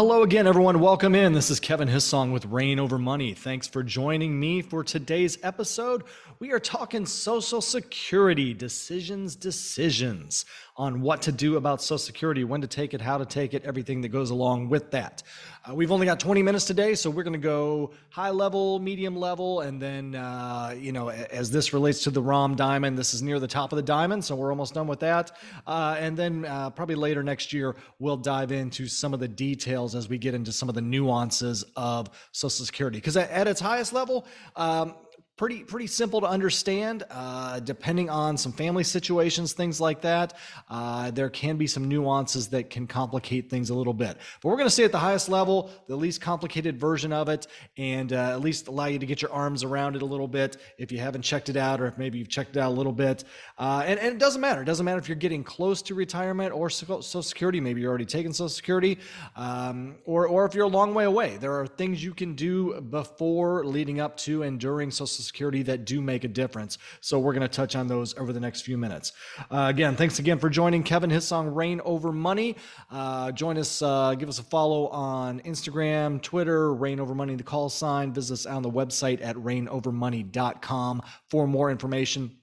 hello again, everyone. Welcome in. This is Kevin Hissong with Reign Over Money. Thanks for joining me for today's episode. We are talking Social Security decisions, decisions on what to do about Social Security, when to take it, how to take it, everything that goes along with that. Uh, we've only got 20 minutes today, so we're going to go high level, medium level, and then, uh, you know, as this relates to the ROM diamond, this is near the top of the diamond, so we're almost done with that. Uh, and then uh, probably later next year, we'll dive into some of the details as we get into some of the nuances of Social Security. Because at, at, its highest level, um, pretty pretty simple to understand uh, depending on some family situations things like that. Uh, there can be some nuances that can complicate things a little bit. But we're going to stay at the highest level the least complicated version of it and uh, at least allow you to get your arms around it a little bit if you haven't checked it out or if maybe you've checked it out a little bit. Uh, and, and, it doesn't matter. It doesn't matter if you're getting close to retirement or social security. Maybe you're already taking social security um, or, or if you're a long way away. There are things you can do before leading up to and during social security that do make a difference. So we're going to touch on those over the next few minutes. Uh, again, thanks again for joining Kevin Hissong Reign Over Money. Uh, join us, uh, give us a follow on Instagram, Twitter, Reign Over Money, the call sign. Visit us on the website at reignovermoney.com for more information.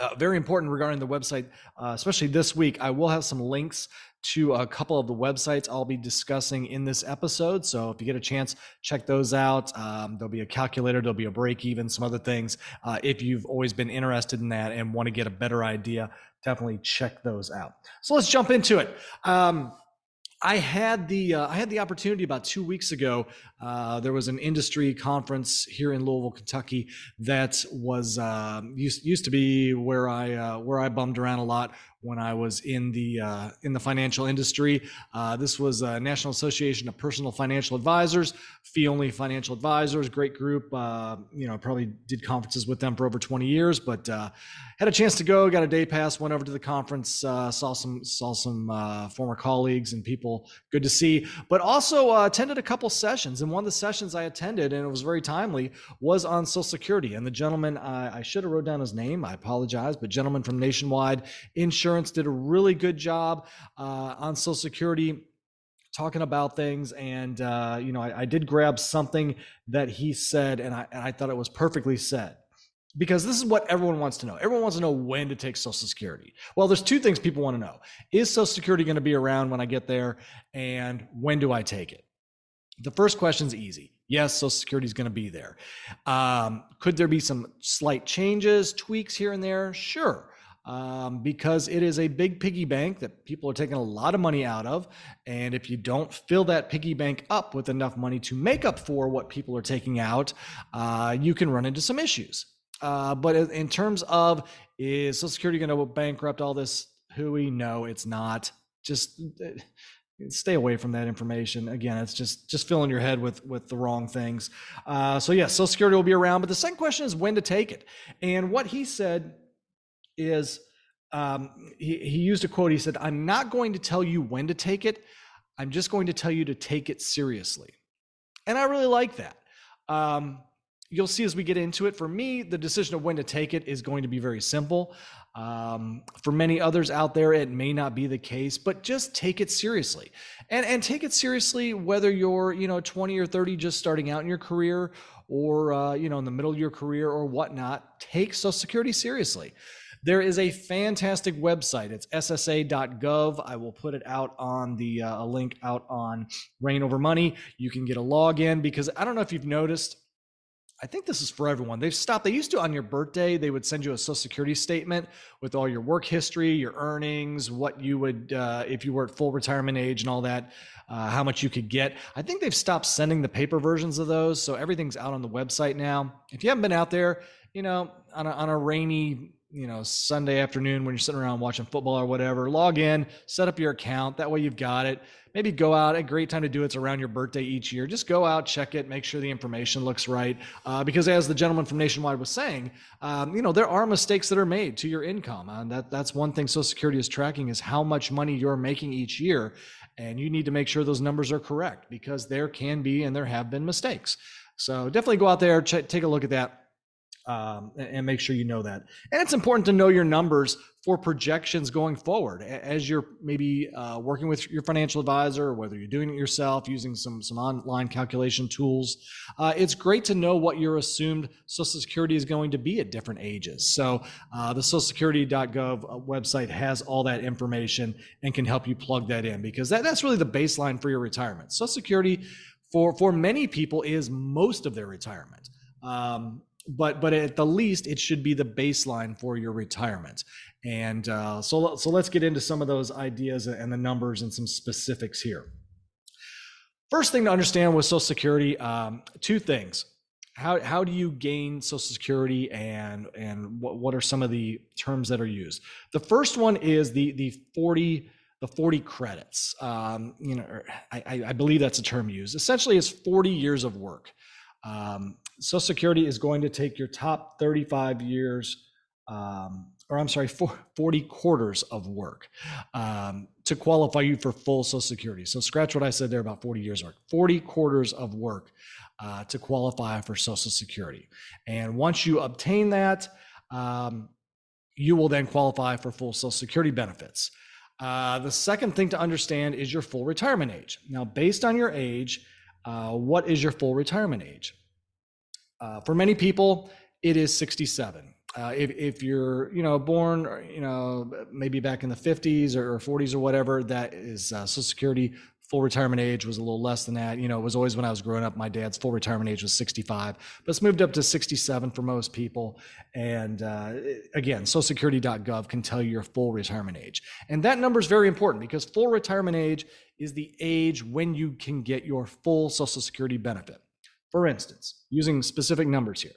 Uh, very important regarding the website, uh, especially this week. I will have some links to a couple of the websites I'll be discussing in this episode. So if you get a chance, check those out. Um, there'll be a calculator, there'll be a break even, some other things. Uh, if you've always been interested in that and want to get a better idea, definitely check those out. So let's jump into it. Um, I had the uh, I had the opportunity about two weeks ago. Uh, there was an industry conference here in Louisville, Kentucky, that was uh, used used to be where I uh, where I bummed around a lot when I was in the uh, in the financial industry. Uh, this was National Association of Personal Financial Advisors, fee only financial advisors, great group. You know, probably did conferences with them for over 20 years, but had a chance to go, got a day pass, went over to the conference, saw some saw some former colleagues and people. Good to see, but also attended a couple sessions. And one of the sessions I attended, and it was very timely, was on Social Security. And the gentleman, I, I should have wrote down his name. I apologize, but gentleman from Nationwide Insurance did a really good job uh, on Social Security talking about things. And uh, you know I, I, did grab something that he said and I, and I thought it was perfectly said. Because this is what everyone wants to know. Everyone wants to know when to take social security. Well there's two things people want to know. Is social security going to be around when i get there? And when do i take it the first question is easy yes social security is going to be there um, could there be some slight changes tweaks here and there sure um, because it is a big piggy bank that people are taking a lot of money out of. And if you don't fill that piggy bank up with enough money to make up for what people are taking out, uh, you can run into some issues. Uh, but in terms of is Social Security going to bankrupt all this hooey? No, it's not. Just uh, stay away from that information. Again, it's just just filling your head with with the wrong things. Uh, so yes, Social Security will be around, but the second question is when to take it. And what he said is um, he, he used a quote. He said, I'm not going to tell you when to take it. I'm just going to tell you to take it seriously. And I really like that. Um, you'll see as we get into it. For me, the decision of when to take it is going to be very simple. Um, for many others out there, it may not be the case, but just take it seriously, and and take it seriously whether you're you know 20 or 30 just starting out in your career, or uh, you know in the middle of your career or whatnot. Take Social Security seriously. There is a fantastic website. It's ssa.gov. I will put it out on the uh, a link out on Reign Over Money. You can get a login because I don't know if you've noticed. I think this is for everyone. They've stopped. They used to on your birthday, they would send you a social security statement with all your work history, your earnings, what you would, uh, if you were at full retirement age and all that, uh, how much you could get. I think they've stopped sending the paper versions of those. So everything's out on the website now. If you haven't been out there, you know, on a, on a rainy you know sunday afternoon when you're sitting around watching football or whatever log in set up your account. That way you've got it. Maybe go out a great time to do it's around your birthday each year. Just go out check it make sure the information looks right. Uh, because as the gentleman from nationwide was saying um, you know there are mistakes that are made to your income. And that that's one thing social security is tracking is how much money you're making each year. And you need to make sure those numbers are correct because there can be and there have been mistakes. So definitely go out there take a look at that um, and make sure you know that. And it's important to know your numbers for projections going forward as you're maybe uh, working with your financial advisor, or whether you're doing it yourself using some some online calculation tools. Uh, it's great to know what your assumed Social Security is going to be at different ages. So uh, the SocialSecurity.gov uh, website has all that information and can help you plug that in because that, that's really the baseline for your retirement. Social Security for for many people is most of their retirement. Um, but but at the least it should be the baseline for your retirement. And uh, so so let's get into some of those ideas and the numbers and some specifics here. First thing to understand with social security um, two things. How, how do you gain social security and and what, what are some of the terms that are used? The first one is the the 40 the 40 credits. Um, you know I, I believe that's a term used. Essentially it's 40 years of work um, Social Security is going to take your top 35 years, um, or I'm sorry, 40 quarters of work um, to qualify you for full Social Security. So scratch what I said there about 40 years work. 40 quarters of work uh, to qualify for Social Security. And once you obtain that, um, you will then qualify for full Social Security benefits. Uh, the second thing to understand is your full retirement age. Now, based on your age, uh, what is your full retirement age? Uh, for many people, it is 67. Uh, if, if you're, you know, born, you know, maybe back in the 50s or 40s or whatever, that is uh, Social Security full retirement age was a little less than that. You know, it was always when I was growing up, my dad's full retirement age was 65, but it's moved up to 67 for most people. And uh, again, socialsecurity.gov can tell you your full retirement age. And that number is very important because full retirement age is the age when you can get your full Social Security benefit. For instance, using specific numbers here,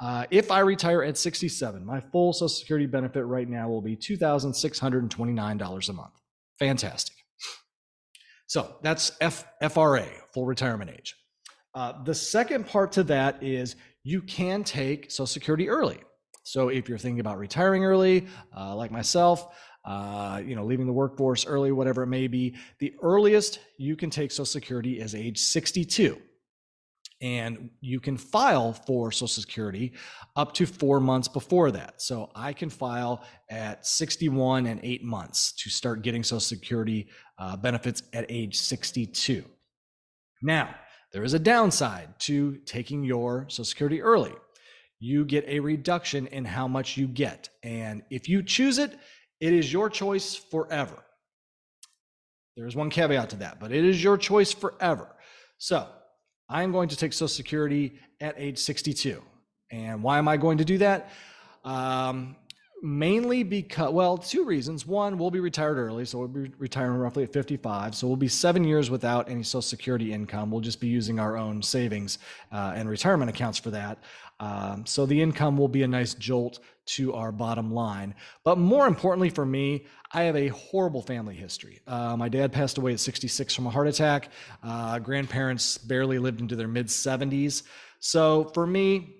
uh, if I retire at 67, my full Social Security benefit right now will be $2,629 a month. Fantastic. So that's F, FRA, full retirement age. Uh, the second part to that is you can take Social Security early. So if you're thinking about retiring early, uh, like myself, uh, you know, leaving the workforce early, whatever it may be, the earliest you can take Social Security is age 62 and you can file for Social Security up to four months before that. So I can file at 61 and eight months to start getting Social Security uh, benefits at age 62. Now, there is a downside to taking your Social Security early. You get a reduction in how much you get. And if you choose it, it is your choice forever. There's one caveat to that, but it is your choice forever. So I'm going to take Social Security at age 62. And why am I going to do that? Um, mainly because, well, two reasons. One, we'll be retired early, so we'll be retiring roughly at 55. So we'll be seven years without any Social Security income. We'll just be using our own savings uh, and retirement accounts for that. Um, so the income will be a nice jolt to our bottom line. But more importantly for me, I have a horrible family history. Uh, my dad passed away at 66 from a heart attack. Uh, grandparents barely lived into their mid 70s. So for me,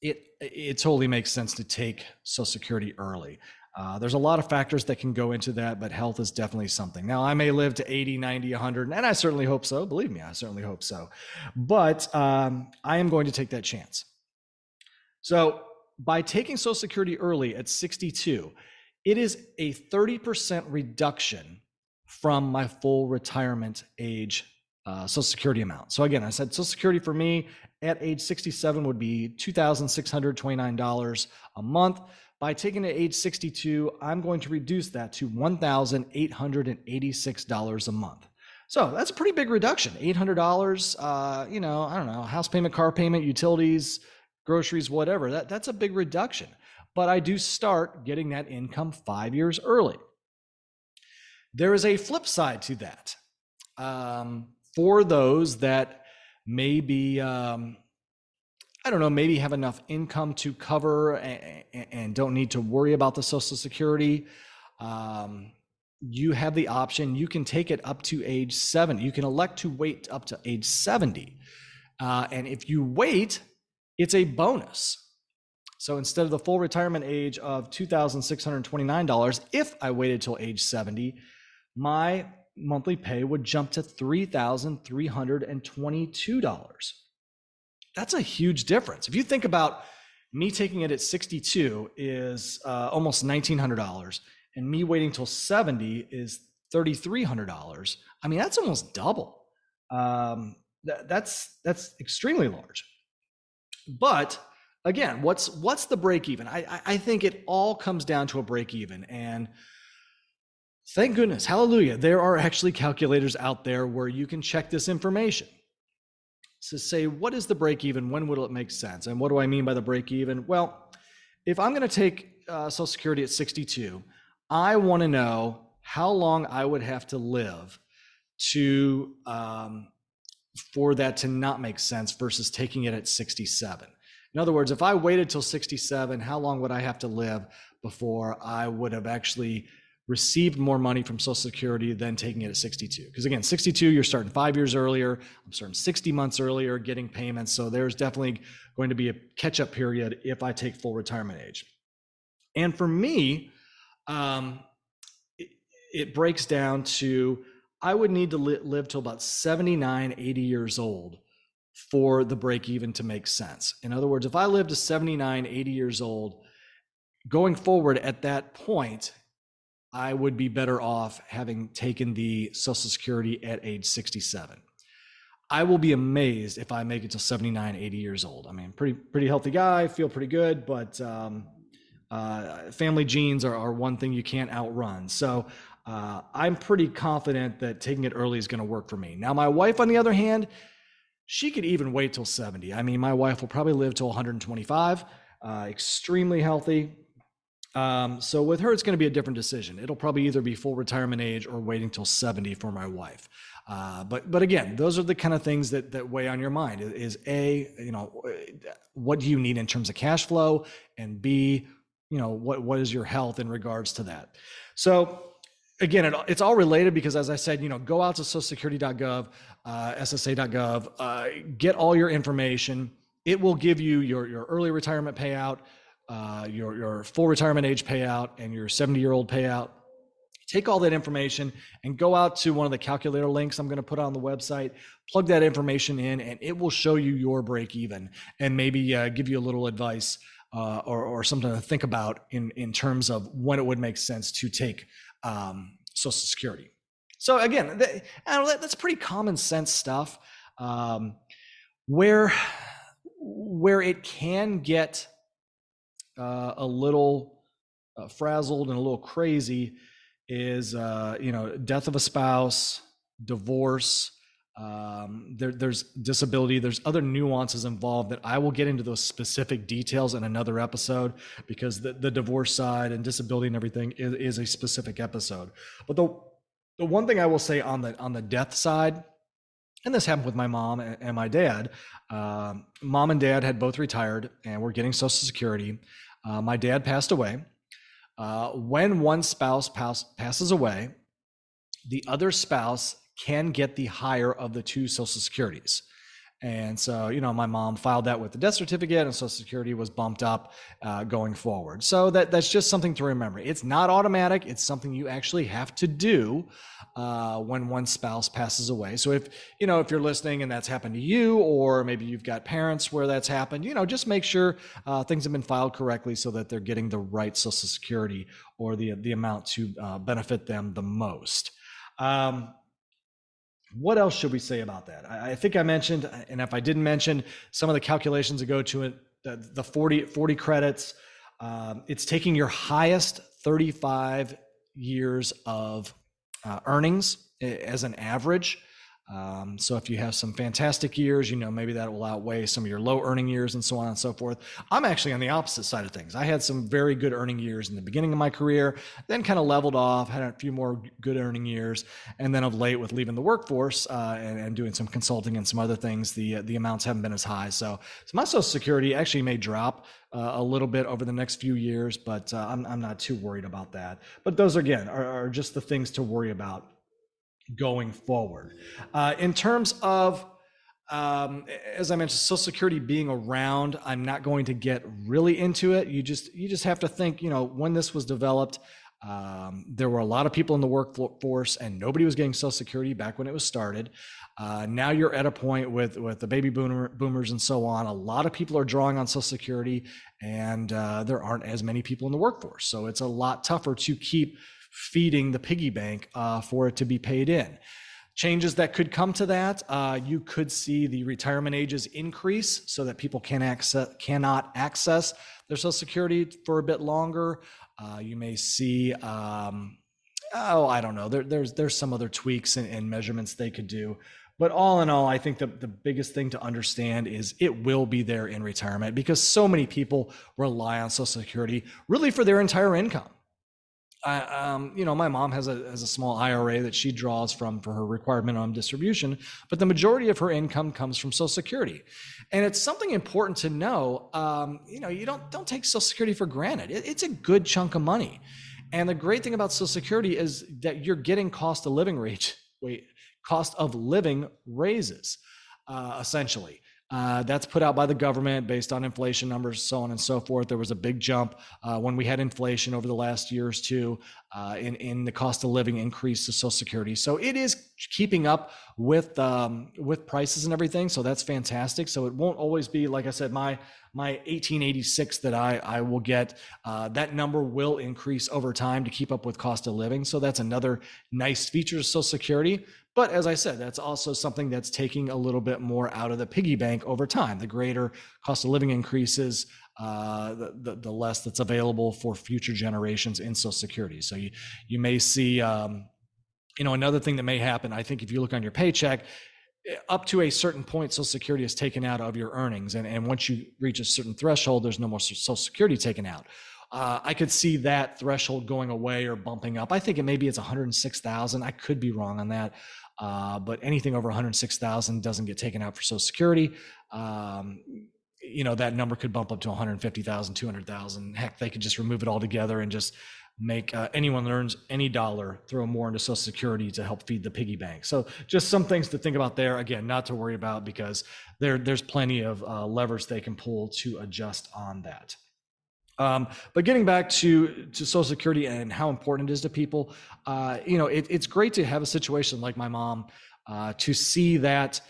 it it totally makes sense to take Social Security early. Uh, there's a lot of factors that can go into that, but health is definitely something. Now, I may live to 80, 90, 100, and I certainly hope so. Believe me, I certainly hope so. But um, I am going to take that chance. So by taking Social Security early at 62, it is a 30% reduction from my full retirement age uh, Social Security amount. So again, I said Social Security for me at age 67 would be $2,629 a month. By taking it at age 62, I'm going to reduce that to $1,886 a month. So that's a pretty big reduction. $800, uh, you know, I don't know, house payment, car payment, utilities, groceries, whatever. That, that's a big reduction. But I do start getting that income five years early. There is a flip side to that. Um, for those that maybe, um, I don't know, maybe have enough income to cover and, and don't need to worry about the Social Security. Um, you have the option, you can take it up to age 70. You can elect to wait up to age 70. Uh, and if you wait, it's a bonus. So instead of the full retirement age of $2,629, if I waited till age 70, my monthly pay would jump to $3,322. That's a huge difference. If you think about me taking it at 62 is uh, almost $1,900, and me waiting till 70 is $3,300. I mean, that's almost double. Um, th- that's that's extremely large. But again, what's what's the break even? I, I think it all comes down to a break even, and thank goodness, hallelujah, there are actually calculators out there where you can check this information to say what is the break even? When will it make sense? And what do i mean by the break even? Well if i'm going to take uh, social security at 62 i want to know how long i would have to live to um, for that to not make sense versus taking it at 67 in other words if i waited till 67 how long would i have to live before i would have actually received more money from Social Security than taking it at 62. Because again, 62, you're starting five years earlier. I'm starting 60 months earlier, getting payments. So there's definitely going to be a catch up period if I take full retirement age. And for me, um, it, it, breaks down to I would need to li- live till about 79, 80 years old for the break even to make sense. In other words, if I live to 79, 80 years old, going forward at that point, I would be better off having taken the Social Security at age 67. I will be amazed if I make it to 79, 80 years old. I mean, pretty pretty healthy guy, feel pretty good, but um, uh, family genes are, are, one thing you can't outrun. So uh, I'm pretty confident that taking it early is going to work for me. Now, my wife, on the other hand, she could even wait till 70. I mean, my wife will probably live till 125, uh, extremely healthy, um, so with her, it's going to be a different decision. It'll probably either be full retirement age or waiting till 70 for my wife. Uh, but but again, those are the kind of things that that weigh on your mind. Is a you know what do you need in terms of cash flow, and b you know what what is your health in regards to that. So again, it, it's all related because as I said, you know, go out to SocialSecurity.gov, uh, SSA.gov, uh, get all your information. It will give you your your early retirement payout uh, your, your full retirement age payout and your 70 year old payout. Take all that information and go out to one of the calculator links I'm going to put on the website, plug that information in, and it will show you your break even and maybe uh, give you a little advice uh, or, or something to think about in, in terms of when it would make sense to take um, Social Security. So, again, that, that's pretty common sense stuff. Um, where, where it can get uh, a little uh, frazzled and a little crazy is uh, you know death of a spouse, divorce. Um, there, there's disability. There's other nuances involved that I will get into those specific details in another episode because the, the divorce side and disability and everything is, is a specific episode. But the the one thing I will say on the on the death side, and this happened with my mom and, my dad. Um, mom and dad had both retired and were getting Social Security. Uh, my dad passed away. Uh, when one spouse pass, passes away, the other spouse can get the higher of the two Social Securities. And so, you know, my mom filed that with the death certificate, and Social Security was bumped up uh, going forward. So that that's just something to remember. It's not automatic. It's something you actually have to do uh, when one spouse passes away. So if you know if you're listening and that's happened to you, or maybe you've got parents where that's happened, you know, just make sure uh, things have been filed correctly so that they're getting the right Social Security or the the amount to uh, benefit them the most. Um, what else should we say about that? I, I, think I mentioned, and if I didn't mention, some of the calculations that go to it, the, the 40, 40 credits. Um, it's taking your highest 35 years of uh, earnings as an average um, so if you have some fantastic years, you know, maybe that will outweigh some of your low earning years and so on and so forth. I'm actually on the opposite side of things. I had some very good earning years in the beginning of my career, then kind of leveled off, had a few more good earning years. And then of late with leaving the workforce uh, and, and, doing some consulting and some other things, the, uh, the amounts haven't been as high. So, so my social security actually may drop uh, a little bit over the next few years, but uh, I'm, I'm not too worried about that. But those again are, are just the things to worry about going forward. Uh, in terms of, um, as I mentioned, Social Security being around, I'm not going to get really into it. You just you just have to think, you know, when this was developed. Um, there were a lot of people in the workforce, and nobody was getting Social Security back when it was started. Uh, now you're at a point with with the baby boomer, boomers and so on. A lot of people are drawing on Social Security, and uh, there aren't as many people in the workforce. So it's a lot tougher to keep feeding the piggy bank uh, for it to be paid in. Changes that could come to that, uh, you could see the retirement ages increase so that people can access, cannot access their Social Security for a bit longer. Uh, you may see, um, oh, I don't know. There, there's there's some other tweaks and, and measurements they could do. But all in all, I think the, the biggest thing to understand is it will be there in retirement because so many people rely on Social Security really for their entire income. I, um, you know, my mom has a, has a small IRA that she draws from for her required minimum distribution, but the majority of her income comes from Social Security, and it's something important to know. Um, you know, you don't don't take Social Security for granted. It, it's a good chunk of money, and the great thing about Social Security is that you're getting cost of living rate, wait, cost of living raises, uh, essentially. Uh, that's put out by the government based on inflation numbers, so on and so forth. There was a big jump uh, when we had inflation over the last years too, uh, in in the cost of living increase to Social Security. So it is keeping up with um, with prices and everything. So that's fantastic. So it won't always be like I said, my my 1886 that I I will get. Uh, that number will increase over time to keep up with cost of living. So that's another nice feature of Social Security. But as I said, that's also something that's taking a little bit more out of the piggy bank over time. The greater cost of living increases, uh, the, the, the, less that's available for future generations in Social Security. So you, you may see, um, you know, another thing that may happen, I think if you look on your paycheck, up to a certain point, Social Security is taken out of your earnings. And, and once you reach a certain threshold, there's no more Social Security taken out. Uh, I could see that threshold going away or bumping up. I think it maybe it's 106,000. I could be wrong on that. Uh, but anything over 106,000 doesn't get taken out for Social Security. Um, you know, that number could bump up to 150,000, 200,000. Heck, they could just remove it all together and just make uh, anyone that earns any dollar throw more into Social Security to help feed the piggy bank. So just some things to think about there. Again, not to worry about because there there's plenty of uh, levers they can pull to adjust on that. Um, but getting back to to Social Security and how important it is to people, uh, you know, it, it's great to have a situation like my mom uh, to see that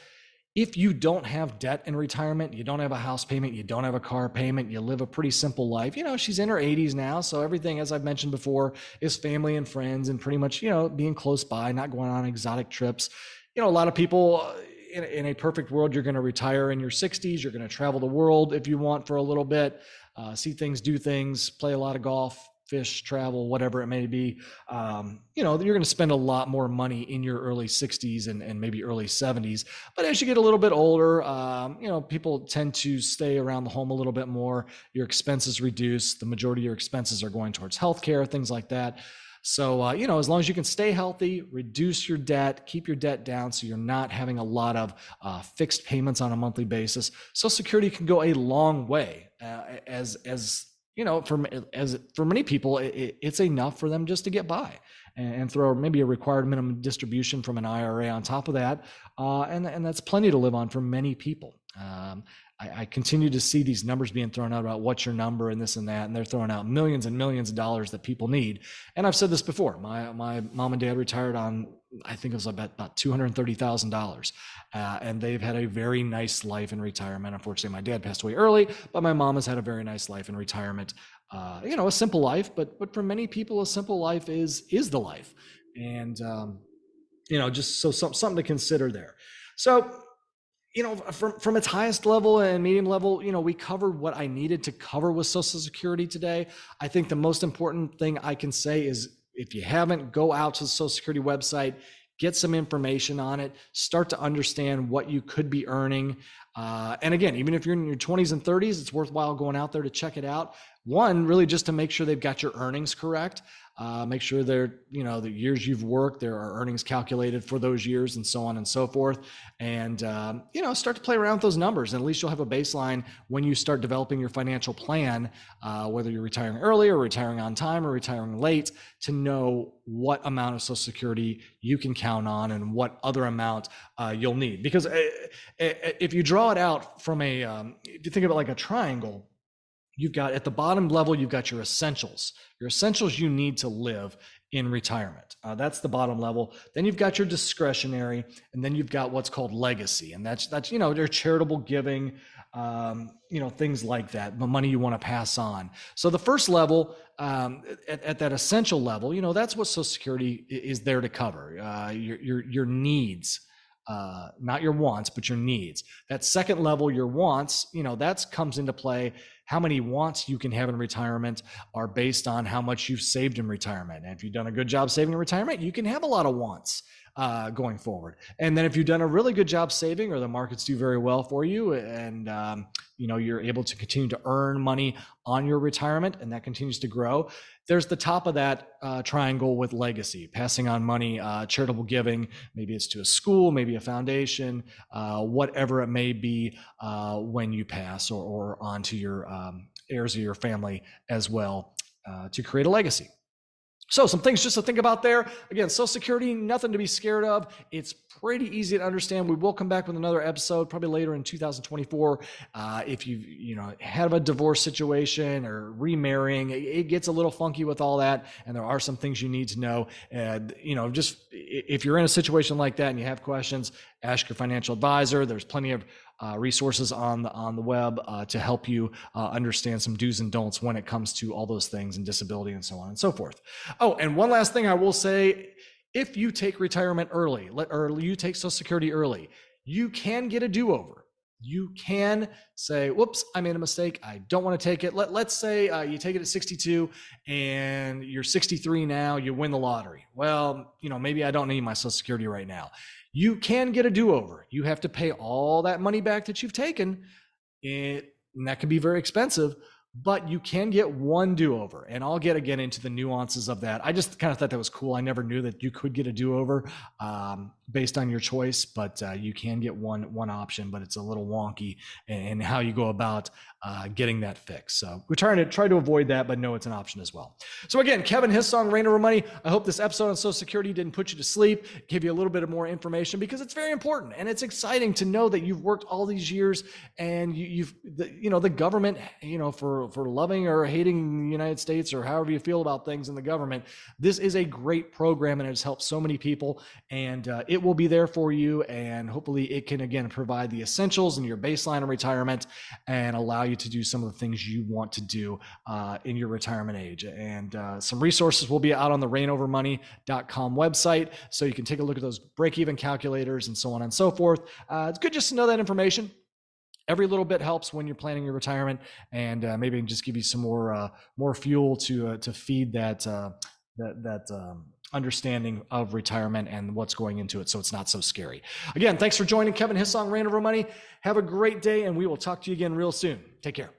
if you don't have debt in retirement, you don't have a house payment, you don't have a car payment, you live a pretty simple life. You know, she's in her 80s now, so everything, as I've mentioned before, is family and friends and pretty much, you know, being close by, not going on exotic trips. You know, a lot of people in, in a perfect world, you're going to retire in your 60s, you're going to travel the world if you want for a little bit uh, see things, do things, play a lot of golf, fish, travel, whatever it may be. Um, you know, you're going to spend a lot more money in your early 60s and, and maybe early 70s. But as you get a little bit older, um, you know, people tend to stay around the home a little bit more. Your expenses reduce. The majority of your expenses are going towards healthcare, things like that. So, uh, you know, as long as you can stay healthy, reduce your debt, keep your debt down so you're not having a lot of uh, fixed payments on a monthly basis, Social Security can go a long way uh, as, as, you know, for, as for many people, it, it's enough for them just to get by and, and, throw maybe a required minimum distribution from an IRA on top of that. Uh, and, and that's plenty to live on for many people. Um, I, I, continue to see these numbers being thrown out about what's your number and this and that, and they're throwing out millions and millions of dollars that people need. And I've said this before. My my mom and dad retired on I think it was about about two hundred thirty thousand uh, dollars, and they've had a very nice life in retirement. Unfortunately, my dad passed away early, but my mom has had a very nice life in retirement. Uh, you know, a simple life, but but for many people, a simple life is is the life, and um, you know, just so some, something to consider there. So you know, from from its highest level and medium level, you know, we covered what I needed to cover with Social Security today. I think the most important thing I can say is if you haven't, go out to the Social Security website, get some information on it, start to understand what you could be earning. Uh, and again, even if you're in your 20s and 30s, it's worthwhile going out there to check it out. One, really just to make sure they've got your earnings correct. Uh, make sure they're, you know, the years you've worked, there are earnings calculated for those years and so on and so forth. And, um, you know, start to play around with those numbers. And at least you'll have a baseline when you start developing your financial plan, uh, whether you're retiring early or retiring on time or retiring late, to know what amount of Social Security you can count on and what other amount uh, you'll need. Because uh, uh, if you draw it out from a, um, if you think it like a triangle, you've got at the bottom level, you've got your essentials, your essentials you need to live in retirement. Uh, that's the bottom level. Then you've got your discretionary, and then you've got what's called legacy, and that's that's you know your charitable giving, um, you know things like that, the money you want to pass on. So the first level, um, at, at, that essential level, you know that's what Social Security is there to cover. Uh, your your your needs uh, not your wants, but your needs. That second level, your wants, you know, that comes into play. How many wants you can have in retirement are based on how much you've saved in retirement. And if you've done a good job saving in retirement, you can have a lot of wants uh, going forward. And then if you've done a really good job saving, or the markets do very well for you, and um, you know you're able to continue to earn money on your retirement, and that continues to grow. There's the top of that uh, triangle with legacy, passing on money, uh, charitable giving. Maybe it's to a school, maybe a foundation, uh, whatever it may be uh, when you pass, or, or on to your um, heirs or your family as well uh, to create a legacy. So, some things just to think about there. Again, Social Security, nothing to be scared of. It's pretty easy to understand. We will come back with another episode probably later in 2024. Uh, if you you know have a divorce situation or remarrying, it, it, gets a little funky with all that, and there are some things you need to know. And you know, just if you're in a situation like that and you have questions, ask your financial advisor. There's plenty of uh, resources on the on the web uh, to help you uh, understand some do's and don'ts when it comes to all those things and disability and so on and so forth. Oh, and one last thing I will say: if you take retirement early, let, or you take Social Security early, you can get a do-over. You can say, "Whoops, I made a mistake. I don't want to take it." Let Let's say uh, you take it at 62 and you're 63 now. You win the lottery. Well, you know maybe I don't need my Social Security right now you can get a do-over. You have to pay all that money back that you've taken. It, and that can be very expensive but you can get one do-over and i'll get again into the nuances of that i just kind of thought that was cool i never knew that you could get a do-over um, based on your choice but uh, you can get one one option but it's a little wonky in how you go about uh, getting that fixed so we're trying to try to avoid that but no it's an option as well so again kevin Hissong reign over money i hope this episode on social security didn't put you to sleep give you a little bit of more information because it's very important and it's exciting to know that you've worked all these years and you, you've the, you know the government you know for for loving or hating the United States or however you feel about things in the government, this is a great program and it has helped so many people. And uh, it will be there for you. And hopefully, it can again provide the essentials in your baseline of retirement and allow you to do some of the things you want to do uh, in your retirement age. And uh, some resources will be out on the reignovermoney.com website. So you can take a look at those break even calculators and so on and so forth. Uh, it's good just to know that information every little bit helps when you're planning your retirement and uh, maybe just give you some more uh, more fuel to uh, to feed that uh, that that um, understanding of retirement and what's going into it so it's not so scary. Again thanks for joining. Kevin hissong reign over money. Have a great day and we will talk to you again real soon. Take care